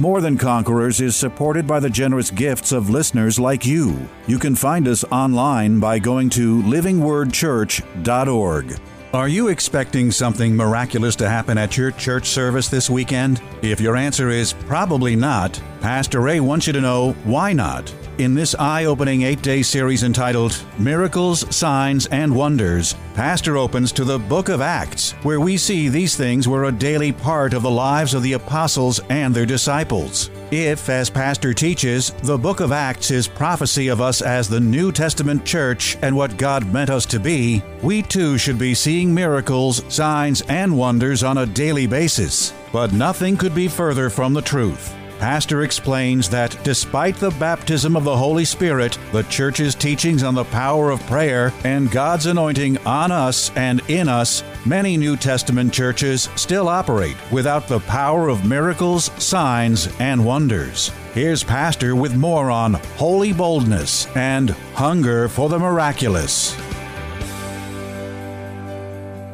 More Than Conquerors is supported by the generous gifts of listeners like you. You can find us online by going to livingwordchurch.org. Are you expecting something miraculous to happen at your church service this weekend? If your answer is probably not, Pastor Ray wants you to know why not. In this eye opening eight day series entitled Miracles, Signs, and Wonders, Pastor opens to the book of Acts, where we see these things were a daily part of the lives of the apostles and their disciples. If, as Pastor teaches, the book of Acts is prophecy of us as the New Testament church and what God meant us to be, we too should be seeing miracles, signs, and wonders on a daily basis. But nothing could be further from the truth. Pastor explains that despite the baptism of the Holy Spirit, the church's teachings on the power of prayer, and God's anointing on us and in us, many New Testament churches still operate without the power of miracles, signs, and wonders. Here's Pastor with more on holy boldness and hunger for the miraculous.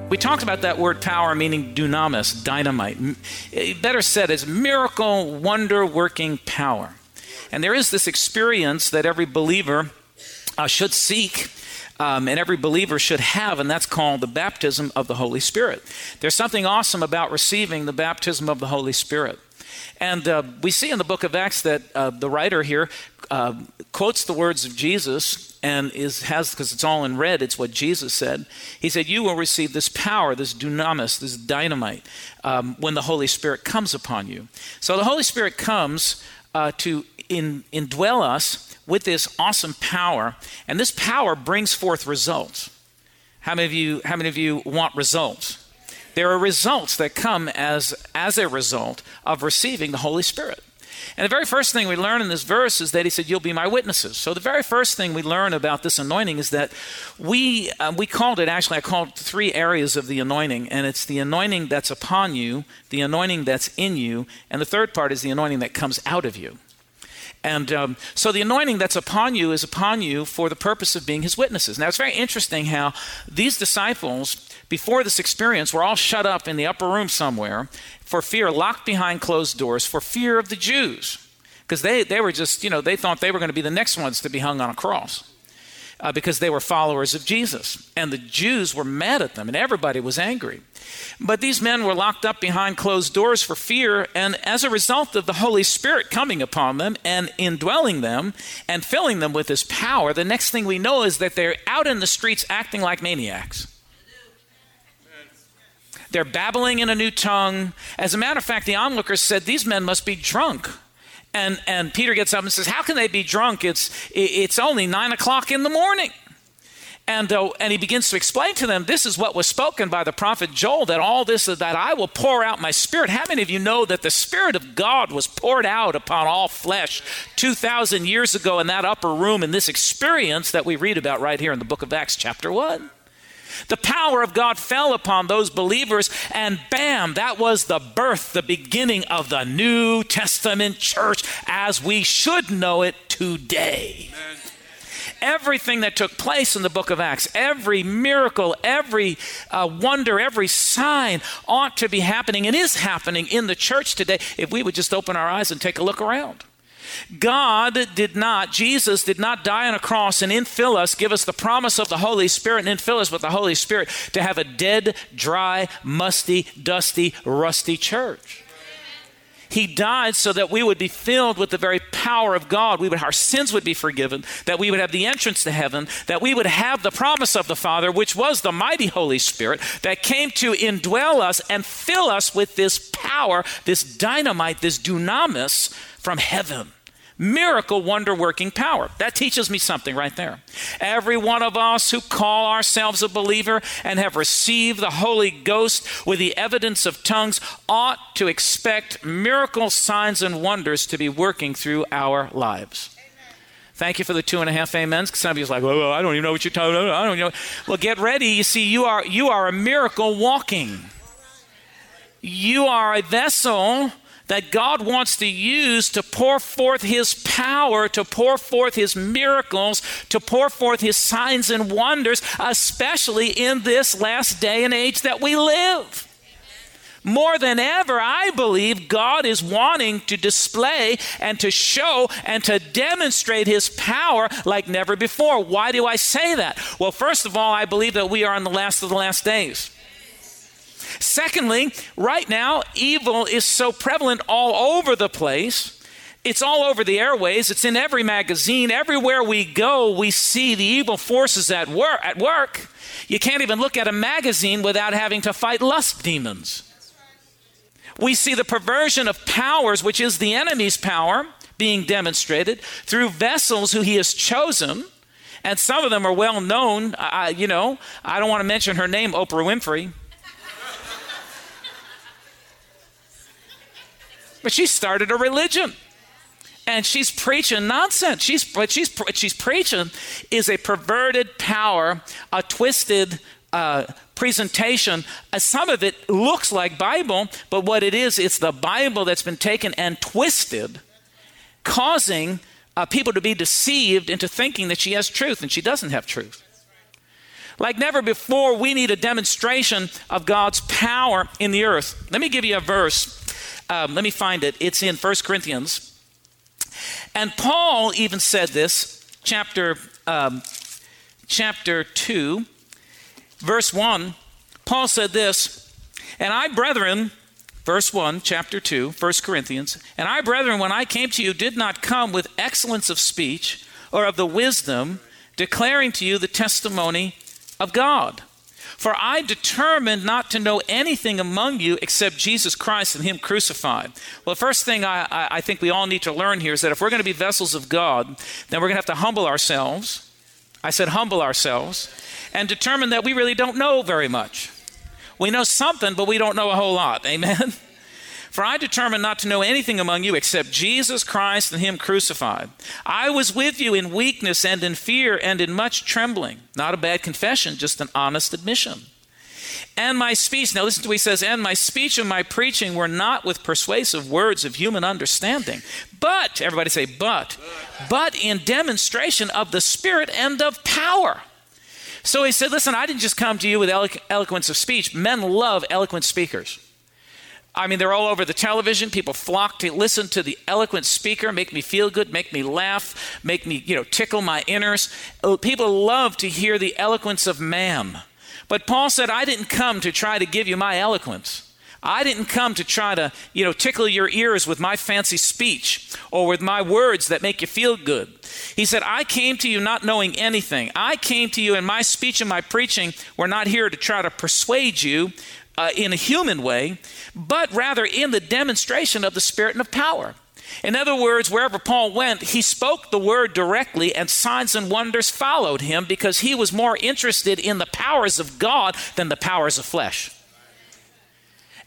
We talked about that word power meaning dunamis, dynamite. Eh, better said, it's miracle, wonder working power. And there is this experience that every believer uh, should seek. Um, and every believer should have, and that's called the baptism of the Holy Spirit. There's something awesome about receiving the baptism of the Holy Spirit. And uh, we see in the book of Acts that uh, the writer here uh, quotes the words of Jesus and is has because it's all in red. It's what Jesus said. He said, "You will receive this power, this dunamis, this dynamite, um, when the Holy Spirit comes upon you." So the Holy Spirit comes uh, to in, indwell us with this awesome power, and this power brings forth results. How many of you? How many of you want results? There are results that come as, as a result of receiving the Holy Spirit. And the very first thing we learn in this verse is that he said, You'll be my witnesses. So the very first thing we learn about this anointing is that we, uh, we called it, actually, I called three areas of the anointing. And it's the anointing that's upon you, the anointing that's in you, and the third part is the anointing that comes out of you. And um, so the anointing that's upon you is upon you for the purpose of being his witnesses. Now it's very interesting how these disciples before this experience, we're all shut up in the upper room somewhere for fear, locked behind closed doors, for fear of the Jews. Because they, they were just, you know, they thought they were going to be the next ones to be hung on a cross. Uh, because they were followers of Jesus. And the Jews were mad at them, and everybody was angry. But these men were locked up behind closed doors for fear, and as a result of the Holy Spirit coming upon them and indwelling them and filling them with His power, the next thing we know is that they're out in the streets acting like maniacs. They're babbling in a new tongue. As a matter of fact, the onlookers said these men must be drunk. And, and Peter gets up and says, How can they be drunk? It's, it's only nine o'clock in the morning. And, uh, and he begins to explain to them this is what was spoken by the prophet Joel that all this that I will pour out my spirit. How many of you know that the spirit of God was poured out upon all flesh 2,000 years ago in that upper room in this experience that we read about right here in the book of Acts, chapter 1? The power of God fell upon those believers, and bam, that was the birth, the beginning of the New Testament church as we should know it today. Amen. Everything that took place in the book of Acts, every miracle, every uh, wonder, every sign ought to be happening and is happening in the church today if we would just open our eyes and take a look around. God did not, Jesus did not die on a cross and infill us, give us the promise of the Holy Spirit and infill us with the Holy Spirit to have a dead, dry, musty, dusty, rusty church. He died so that we would be filled with the very power of God. We would, our sins would be forgiven, that we would have the entrance to heaven, that we would have the promise of the Father, which was the mighty Holy Spirit that came to indwell us and fill us with this power, this dynamite, this dunamis from heaven miracle, wonder working power. That teaches me something right there. Every one of us who call ourselves a believer and have received the Holy Ghost with the evidence of tongues ought to expect miracle signs and wonders to be working through our lives. Thank you for the two and a half amens. Some of you are like, well, I don't even know what you're talking about. I don't know. Well, get ready. You see, you are you are a miracle walking. You are a vessel that God wants to use to pour forth His power, to pour forth His miracles, to pour forth His signs and wonders, especially in this last day and age that we live. More than ever, I believe God is wanting to display and to show and to demonstrate His power like never before. Why do I say that? Well, first of all, I believe that we are in the last of the last days. Secondly, right now, evil is so prevalent all over the place. It's all over the airways. It's in every magazine. Everywhere we go, we see the evil forces at work. At work. You can't even look at a magazine without having to fight lust demons. We see the perversion of powers, which is the enemy's power, being demonstrated through vessels who he has chosen. And some of them are well known. You know, I don't want to mention her name, Oprah Winfrey. But she started a religion. And she's preaching nonsense. She's what she's she's preaching is a perverted power, a twisted uh, presentation. Uh, some of it looks like Bible, but what it is, it's the Bible that's been taken and twisted, causing uh, people to be deceived into thinking that she has truth, and she doesn't have truth. Like never before, we need a demonstration of God's power in the earth. Let me give you a verse um, let me find it. It's in 1 Corinthians. And Paul even said this, chapter, um, chapter 2, verse 1. Paul said this, And I, brethren, verse 1, chapter 2, 1 Corinthians, and I, brethren, when I came to you, did not come with excellence of speech or of the wisdom, declaring to you the testimony of God. For I determined not to know anything among you except Jesus Christ and Him crucified. Well, the first thing I, I, think we all need to learn here is that if we're going to be vessels of God, then we're going to have to humble ourselves. I said, humble ourselves and determine that we really don't know very much. We know something, but we don't know a whole lot. Amen? For I determined not to know anything among you except Jesus Christ and Him crucified. I was with you in weakness and in fear and in much trembling. Not a bad confession, just an honest admission. And my speech, now listen to what he says, and my speech and my preaching were not with persuasive words of human understanding, but, everybody say, but, but in demonstration of the Spirit and of power. So he said, listen, I didn't just come to you with eloquence of speech. Men love eloquent speakers. I mean, they're all over the television. People flock to listen to the eloquent speaker, make me feel good, make me laugh, make me, you know, tickle my inners. Oh, uh, people love to hear the eloquence of man. But Paul said, I didn't come to try to give you my eloquence. I didn't come to try to, you know, tickle your ears with my fancy speech or with my words that make you feel good. He said, I came to you not knowing anything. I came to you in my speech and my preaching. We're not here to try to persuade you uh, in a human way, but rather in the demonstration of the Spirit and of power. In other words, wherever Paul went, he spoke the word directly, and signs and wonders followed him because he was more interested in the powers of God than the powers of flesh.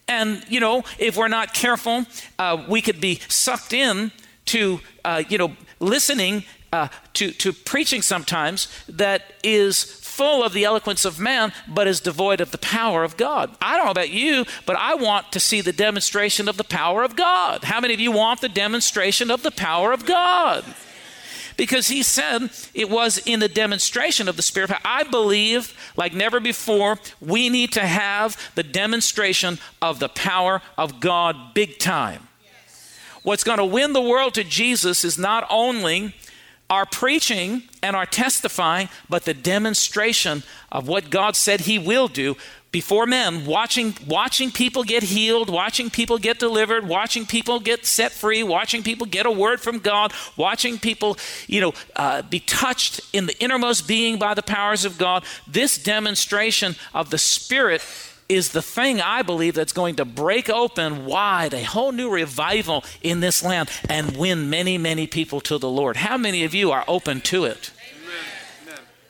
And, you know, if we're not careful, uh, we could be sucked in to, uh, you know, listening uh, to, to preaching sometimes that is full of the eloquence of man, but is devoid of the power of God. I don't know about you, but I want to see the demonstration of the power of God. How many of you want the demonstration of the power of God? Because he said it was in the demonstration of the Spirit. I believe, like never before, we need to have the demonstration of the power of God big time. What's going to win the world to Jesus is not only our preaching and our testifying, but the demonstration of what God said He will do before men, watching, watching people get healed, watching people get delivered, watching people get set free, watching people get a word from God, watching people, you know, uh, be touched in the innermost being by the powers of God. This demonstration of the Spirit is the thing I believe that's going to break open wide a whole new revival in this land and win many, many people to the Lord. How many of you are open to it?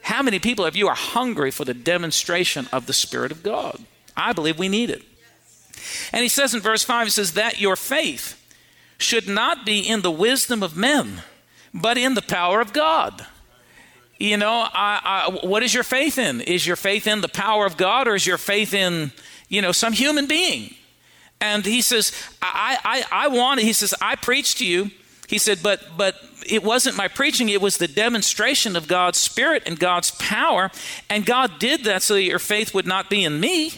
How many people of you are hungry for the demonstration of the Spirit of God? I believe we need it. And he says in verse 5, he says, that your faith should not be in the wisdom of men, but in the power of God. You know, I, I, what is your faith in? Is your faith in the power of God or is your faith in, you know, some human being? And he says, I, I, I want it. He says, I preached to you. He said, but, but it wasn't my preaching, it was the demonstration of God's Spirit and God's power. And God did that so that your faith would not be in me,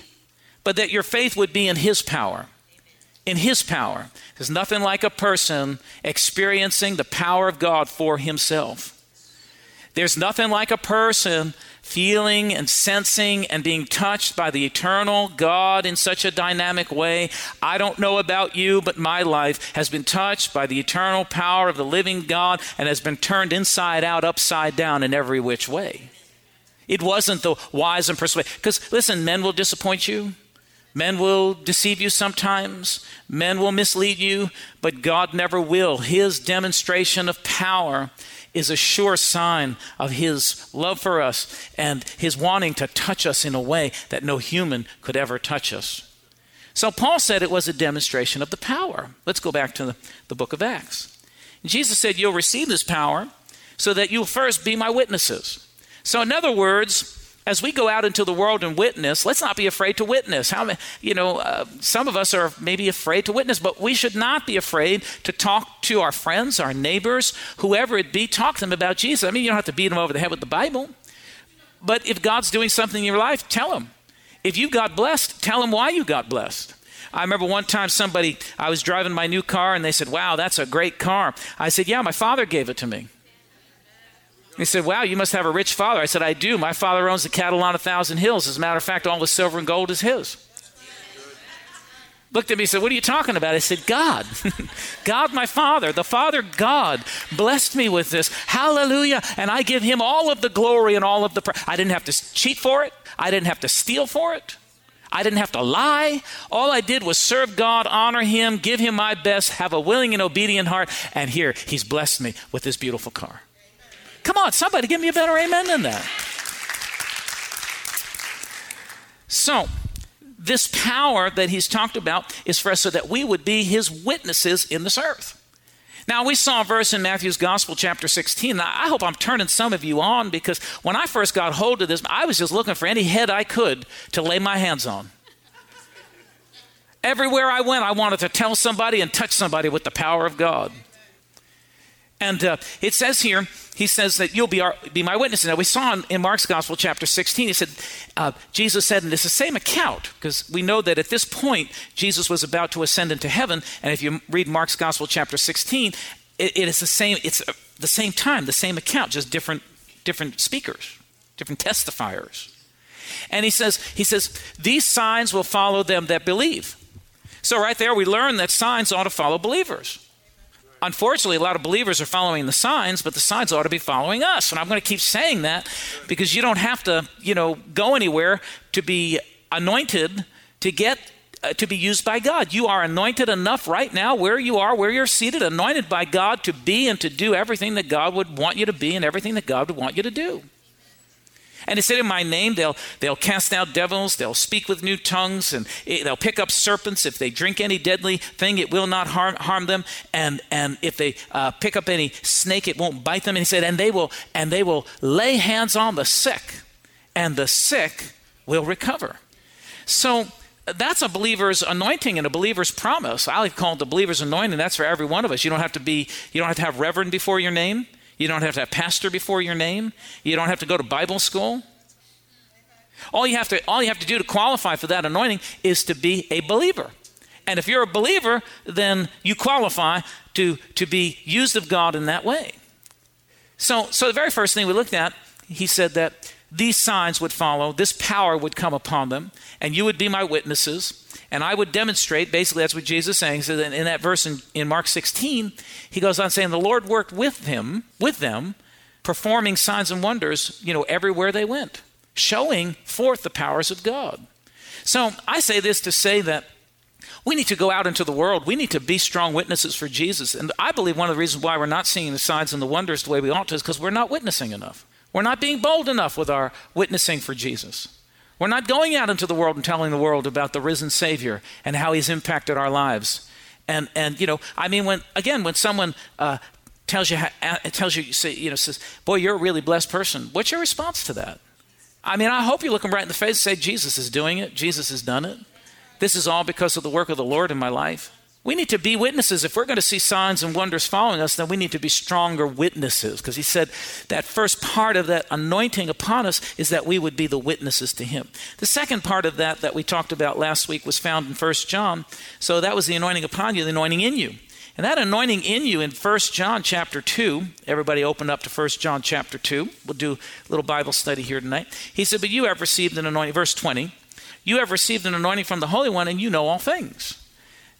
but that your faith would be in His power. In His power. There's nothing like a person experiencing the power of God for himself. There's nothing like a person feeling and sensing and being touched by the eternal God in such a dynamic way. I don't know about you, but my life has been touched by the eternal power of the living God and has been turned inside out, upside down in every which way. It wasn't the wise and persuasive. Because listen, men will disappoint you. Men will deceive you sometimes, men will mislead you, but God never will. His demonstration of power is a sure sign of His love for us and His wanting to touch us in a way that no human could ever touch us. So, Paul said it was a demonstration of the power. Let's go back to the, the book of Acts. Jesus said, You'll receive this power so that you'll first be my witnesses. So, in other words, as we go out into the world and witness, let's not be afraid to witness. How you know, uh, some of us are maybe afraid to witness, but we should not be afraid to talk to our friends, our neighbors, whoever it be. Talk to them about Jesus. I mean, you don't have to beat them over the head with the Bible, but if God's doing something in your life, tell them. If you got blessed, tell them why you got blessed. I remember one time somebody, I was driving my new car and they said, Wow, that's a great car. I said, Yeah, my father gave it to me. He said, Wow, you must have a rich father. I said, I do. My father owns the cattle on a thousand hills. As a matter of fact, all the silver and gold is his. Looked at me and said, What are you talking about? I said, God. God, my Father, the Father God, blessed me with this. Hallelujah. And I give him all of the glory and all of the. I didn't have to cheat for it, I didn't have to steal for it. I didn't have to lie. All I did was serve God, honor Him, give Him my best, have a willing and obedient heart. And here, He's blessed me with this beautiful car. Come on, somebody give me a better amen than that. So, this power that he's talked about is for us so that we would be his witnesses in this earth. Now, we saw a verse in Matthew's Gospel, chapter 16. Now, I hope I'm turning some of you on because when I first got hold of this, I was just looking for any head I could to lay my hands on. Everywhere I went, I wanted to tell somebody and touch somebody with the power of God. And uh, it says here, he says that you'll be, our, be my witness. Now, we saw in, in, Mark's Gospel, chapter 16, he said, uh, Jesus said, and it's the same account, because we know that at this point, Jesus was about to ascend into heaven. And if you read Mark's Gospel, chapter 16, it, it is the same, it's uh, the same time, the same account, just different, different speakers, different testifiers. And he says, he says, these signs will follow them that believe. So right there, we learn that signs ought to follow believers unfortunately, a lot of believers are following the signs, but the signs ought to be following us. And I'm going to keep saying that because you don't have to, you know, go anywhere to be anointed to get uh, to be used by God. You are anointed enough right now where you are, where you're seated, anointed by God to be and to do everything that God would want you to be and everything that God would want you to do. And he said, In my name, they'll, they'll cast out devils, they'll speak with new tongues, and it, they'll pick up serpents. If they drink any deadly thing, it will not harm, harm them. And, and if they uh, pick up any snake, it won't bite them. And he said, and they, will, and they will lay hands on the sick, and the sick will recover. So that's a believer's anointing and a believer's promise. I call it the believer's anointing. That's for every one of us. You don't have to be, you don't have to have reverend before your name. You don't have to have pastor before your name. You don't have to go to Bible school. All you have to all you have to do to qualify for that anointing is to be a believer. And if you're a believer, then you qualify to, to be used of God in that way. So, so the very first thing we looked at, he said that these signs would follow, this power would come upon them, and you would be my witnesses. And I would demonstrate, basically, that's what Jesus is saying. So in that verse in, in Mark 16, he goes on saying, The Lord worked with him, with them, performing signs and wonders, you know, everywhere they went, showing forth the powers of God. So I say this to say that we need to go out into the world. We need to be strong witnesses for Jesus. And I believe one of the reasons why we're not seeing the signs and the wonders the way we ought to is because we're not witnessing enough. We're not being bold enough with our witnessing for Jesus. We're not going out into the world and telling the world about the risen Savior and how He's impacted our lives. And and you know, I mean, when again, when someone uh, tells you how, tells you, say, you know, says, "Boy, you're a really blessed person," what's your response to that? I mean, I hope you look them right in the face and say, "Jesus is doing it. Jesus has done it." This is all because of the work of the Lord in my life. We need to be witnesses. If we're going to see signs and wonders following us, then we need to be stronger witnesses. Because he said that first part of that anointing upon us is that we would be the witnesses to him. The second part of that that we talked about last week was found in 1 John. So that was the anointing upon you, the anointing in you. And that anointing in you in 1 John chapter 2, everybody open up to 1 John chapter 2. We'll do a little Bible study here tonight. He said, But you have received an anointing, verse 20. You have received an anointing from the Holy One, and you know all things.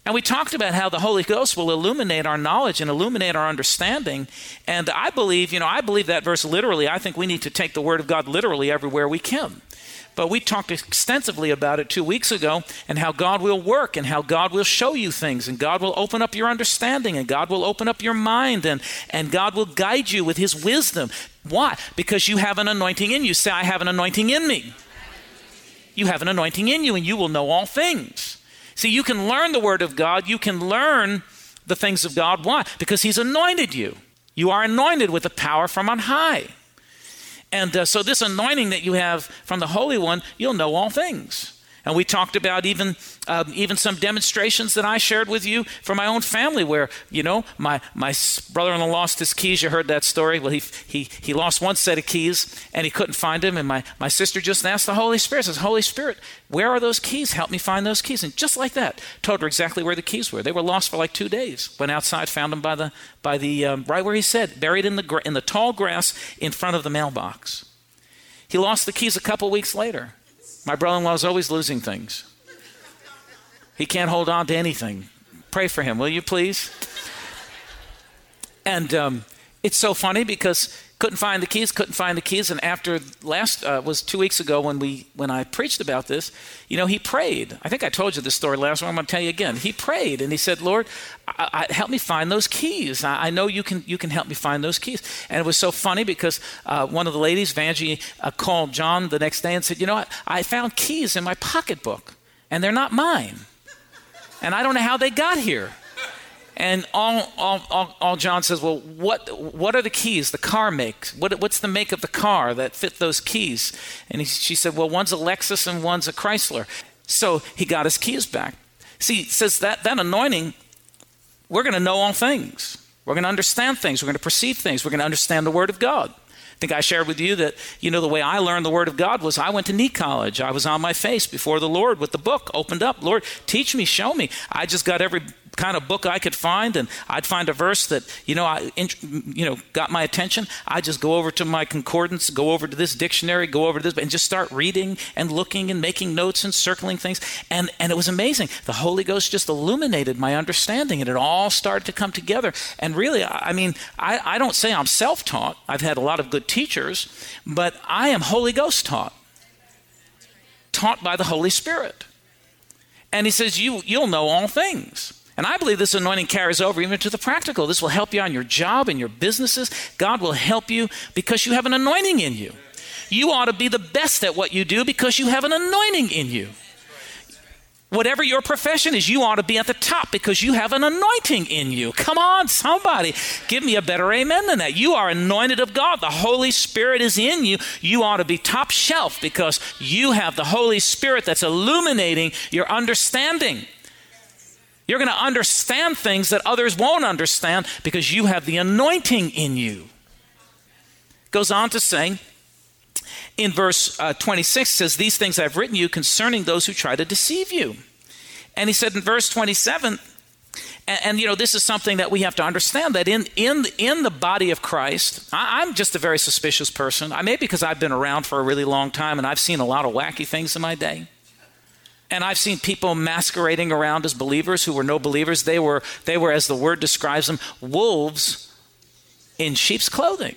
And we talked about how the Holy Ghost will illuminate our knowledge and illuminate our understanding. And I believe, you know, I believe that verse literally. I think we need to take the Word of God literally everywhere we can. But we talked extensively about it two weeks ago and how God will work and how God will show you things and God will open up your understanding and God will open up your mind and, and God will guide you with His wisdom. Why? Because you have an anointing in you. Say, I have an anointing in me you have an anointing in you and you will know all things. See, you can learn the Word of God, you can learn the things of God. Why? Because He's anointed you. You are anointed with the power from on high. And uh, so, this anointing that you have from the Holy One, you'll know all things. And we talked about even um, even some demonstrations that I shared with you from my own family, where you know my my brother-in-law lost his keys. You heard that story. Well, he he he lost one set of keys and he couldn't find them. And my my sister just asked the Holy Spirit, says, "Holy Spirit, where are those keys? Help me find those keys." And just like that, told her exactly where the keys were. They were lost for like two days. Went outside, found them by the by the um, right where he said, buried in the in the tall grass in front of the mailbox. He lost the keys a couple weeks later. My brother in law is always losing things. He can't hold on to anything. Pray for him, will you please? And um, it's so funny because couldn't find the keys, couldn't find the keys, and after last uh, was two weeks ago when we when I preached about this, you know, he prayed. I think I told you this story last one. I'm going to tell you again. He prayed and he said, "Lord, I, I, help me find those keys. I, I, know you can you can help me find those keys." And it was so funny because uh, one of the ladies, Vanjie, uh, called John the next day and said, "You know, what? I found keys in my pocketbook, and they're not mine, and I don't know how they got here." And all, all, all, all, John says, well, what, what are the keys the car makes? What, what's the make of the car that fit those keys? And he, she said, well, one's a Lexus and one's a Chrysler. So he got his keys back. See, says that, that anointing, we're going to know all things. We're going to understand things. We're going to perceive things. We're going to understand the Word of God I think I shared with you that, you know, the way I learned the Word of God was I went to knee college. I was on my face before the Lord with the book opened up. Lord, teach me, show me. I just got every kind of book I could find, and I'd find a verse that you know I you know got my attention. I just go over to my concordance, go over to this dictionary, go over to this, and just start reading and looking and making notes and circling things. And and it was amazing. The Holy Ghost just illuminated my understanding, and it all started to come together. And really, I mean, I, I don't say I'm self-taught. I've had a lot of good teachers, but I am Holy Ghost taught, taught by the Holy Spirit. And he says, you, You'll know all things. And I believe this anointing carries over even to the practical. This will help you on your job and your businesses. God will help you because you have an anointing in you. You ought to be the best at what you do because you have an anointing in you. Whatever your profession is, you ought to be at the top because you have an anointing in you. Come on, somebody. Give me a better amen than that. You are anointed of God. The Holy Spirit is in you. You ought to be top shelf because you have the Holy Spirit that's illuminating your understanding. You're going to understand things that others won't understand because you have the anointing in you. Goes on to say, in verse uh, 26 says these things i've written you concerning those who try to deceive you. And he said in verse 27 and, and, you know this is something that we have to understand that in in in the body of christ I, i'm just a very suspicious person. I may because i've been around for a really long time and i've seen a lot of wacky things in my day and I've seen people masquerading around as believers who were no believers. They were, they were, as the word describes them, wolves in sheep's clothing.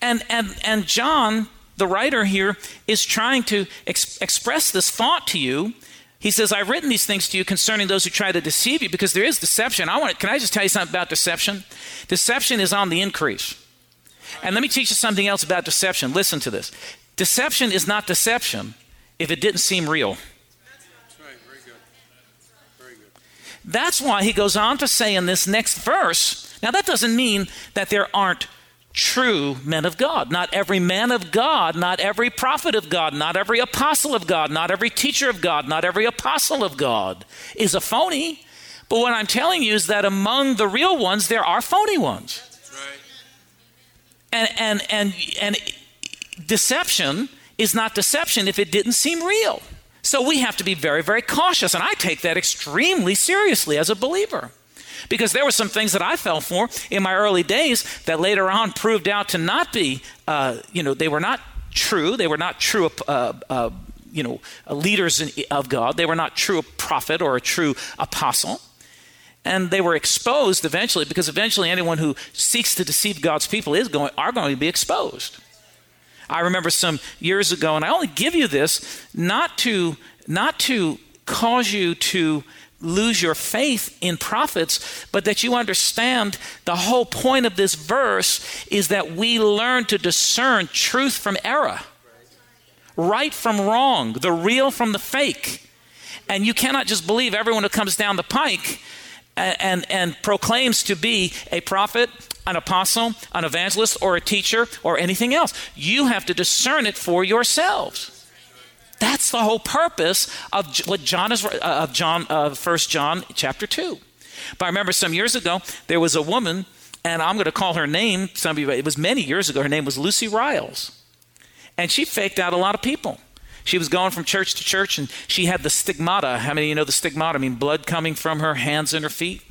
And, and, and John the writer here is trying to ex- express this thought to you. He says, I've written these things to you concerning those who try to deceive you because there is deception. I want can I just tell you something about deception? Deception is on the increase. And let me teach you something else about deception. Listen to this. Deception is not deception if it didn't seem real. That's why he goes on to say in this next verse. Now, that doesn't mean that there aren't true men of God. Not every man of God, not every prophet of God, not every apostle of God, not every teacher of God, not every apostle of God is a phony. But what I'm telling you is that among the real ones, there are phony ones. And, and, and, and deception is not deception if it didn't seem real. So we have to be very, very cautious. And I take that extremely seriously as a believer. Because there were some things that I fell for in my early days that later on proved out to not be, uh, you know, they were not true. They were not true, uh, uh, you know, leaders in, of God. They were not true prophet or a true apostle. And they were exposed eventually because eventually anyone who seeks to deceive God's people is going, are going to be exposed. I remember some years ago, and I only give you this not to, not to cause you to lose your faith in prophets, but that you understand the whole point of this verse is that we learn to discern truth from error, right from wrong, the real from the fake. And you cannot just believe everyone who comes down the pike and, and, and proclaims to be a prophet, an apostle, an evangelist, or a teacher, or anything else. You have to discern it for yourselves. That's the whole purpose of what John is uh, of John uh, First John chapter two. But I remember some years ago there was a woman, and I'm going to call her name. Some of it was many years ago. Her name was Lucy Rael, and she faked out a lot of people. She was going from church to church, and she had the stigmata. How many of you know the stigmata? I mean, blood coming from her hands and her feet.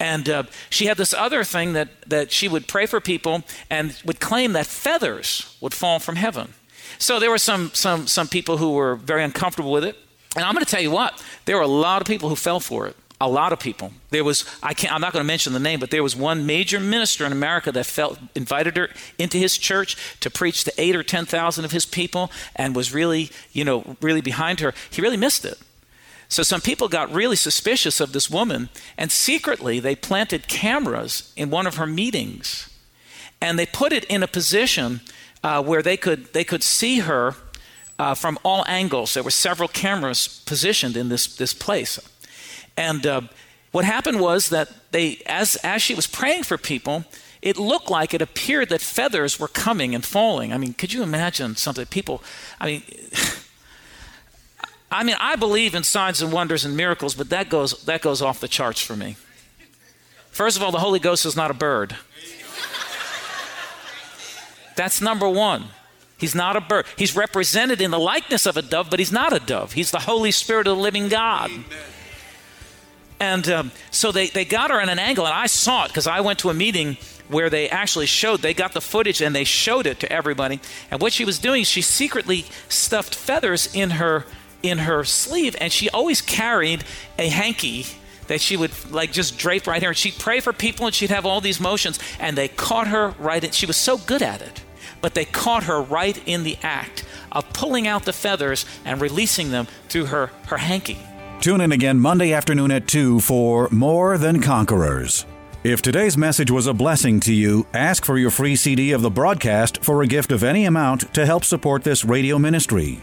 And uh, she had this other thing that, that she would pray for people and would claim that feathers would fall from heaven. So there were some, some, some people who were very uncomfortable with it. And I'm going to tell you what, there were a lot of people who fell for it. A lot of people. There was, I can't, I'm not going to mention the name, but there was one major minister in America that felt, invited her into his church to preach to eight or 10,000 of his people and was really, you know, really behind her. He really missed it. So some people got really suspicious of this woman, and secretly they planted cameras in one of her meetings. And they put it in a position uh, where they could they could see her uh, from all angles. There were several cameras positioned in this this place, and uh, what happened was that they as as she was praying for people. It looked like it appeared that feathers were coming and falling. I mean, could you imagine something? People, I mean, I mean, I believe in signs and wonders and miracles, but that goes that goes off the charts for me. First of all, the Holy Ghost is not a bird. That's number one. He's not a bird. He's represented in the likeness of a dove, but he's not a dove. He's the Holy Spirit of the living God. Amen. And um, so they, they got her in an angle, and I saw it because I went to a meeting where they actually showed, they got the footage and they showed it to everybody. And what she was doing, she secretly stuffed feathers in her in her sleeve, and she always carried a hanky that she would like just drape right here. And she'd pray for people, and she'd have all these motions, and they caught her right. In, she was so good at it but they caught her right in the act of pulling out the feathers and releasing them through her, her hanky. Tune in again Monday afternoon at 2 for More Than Conquerors. If today's message was a blessing to you, ask for your free CD of the broadcast for a gift of any amount to help support this radio ministry.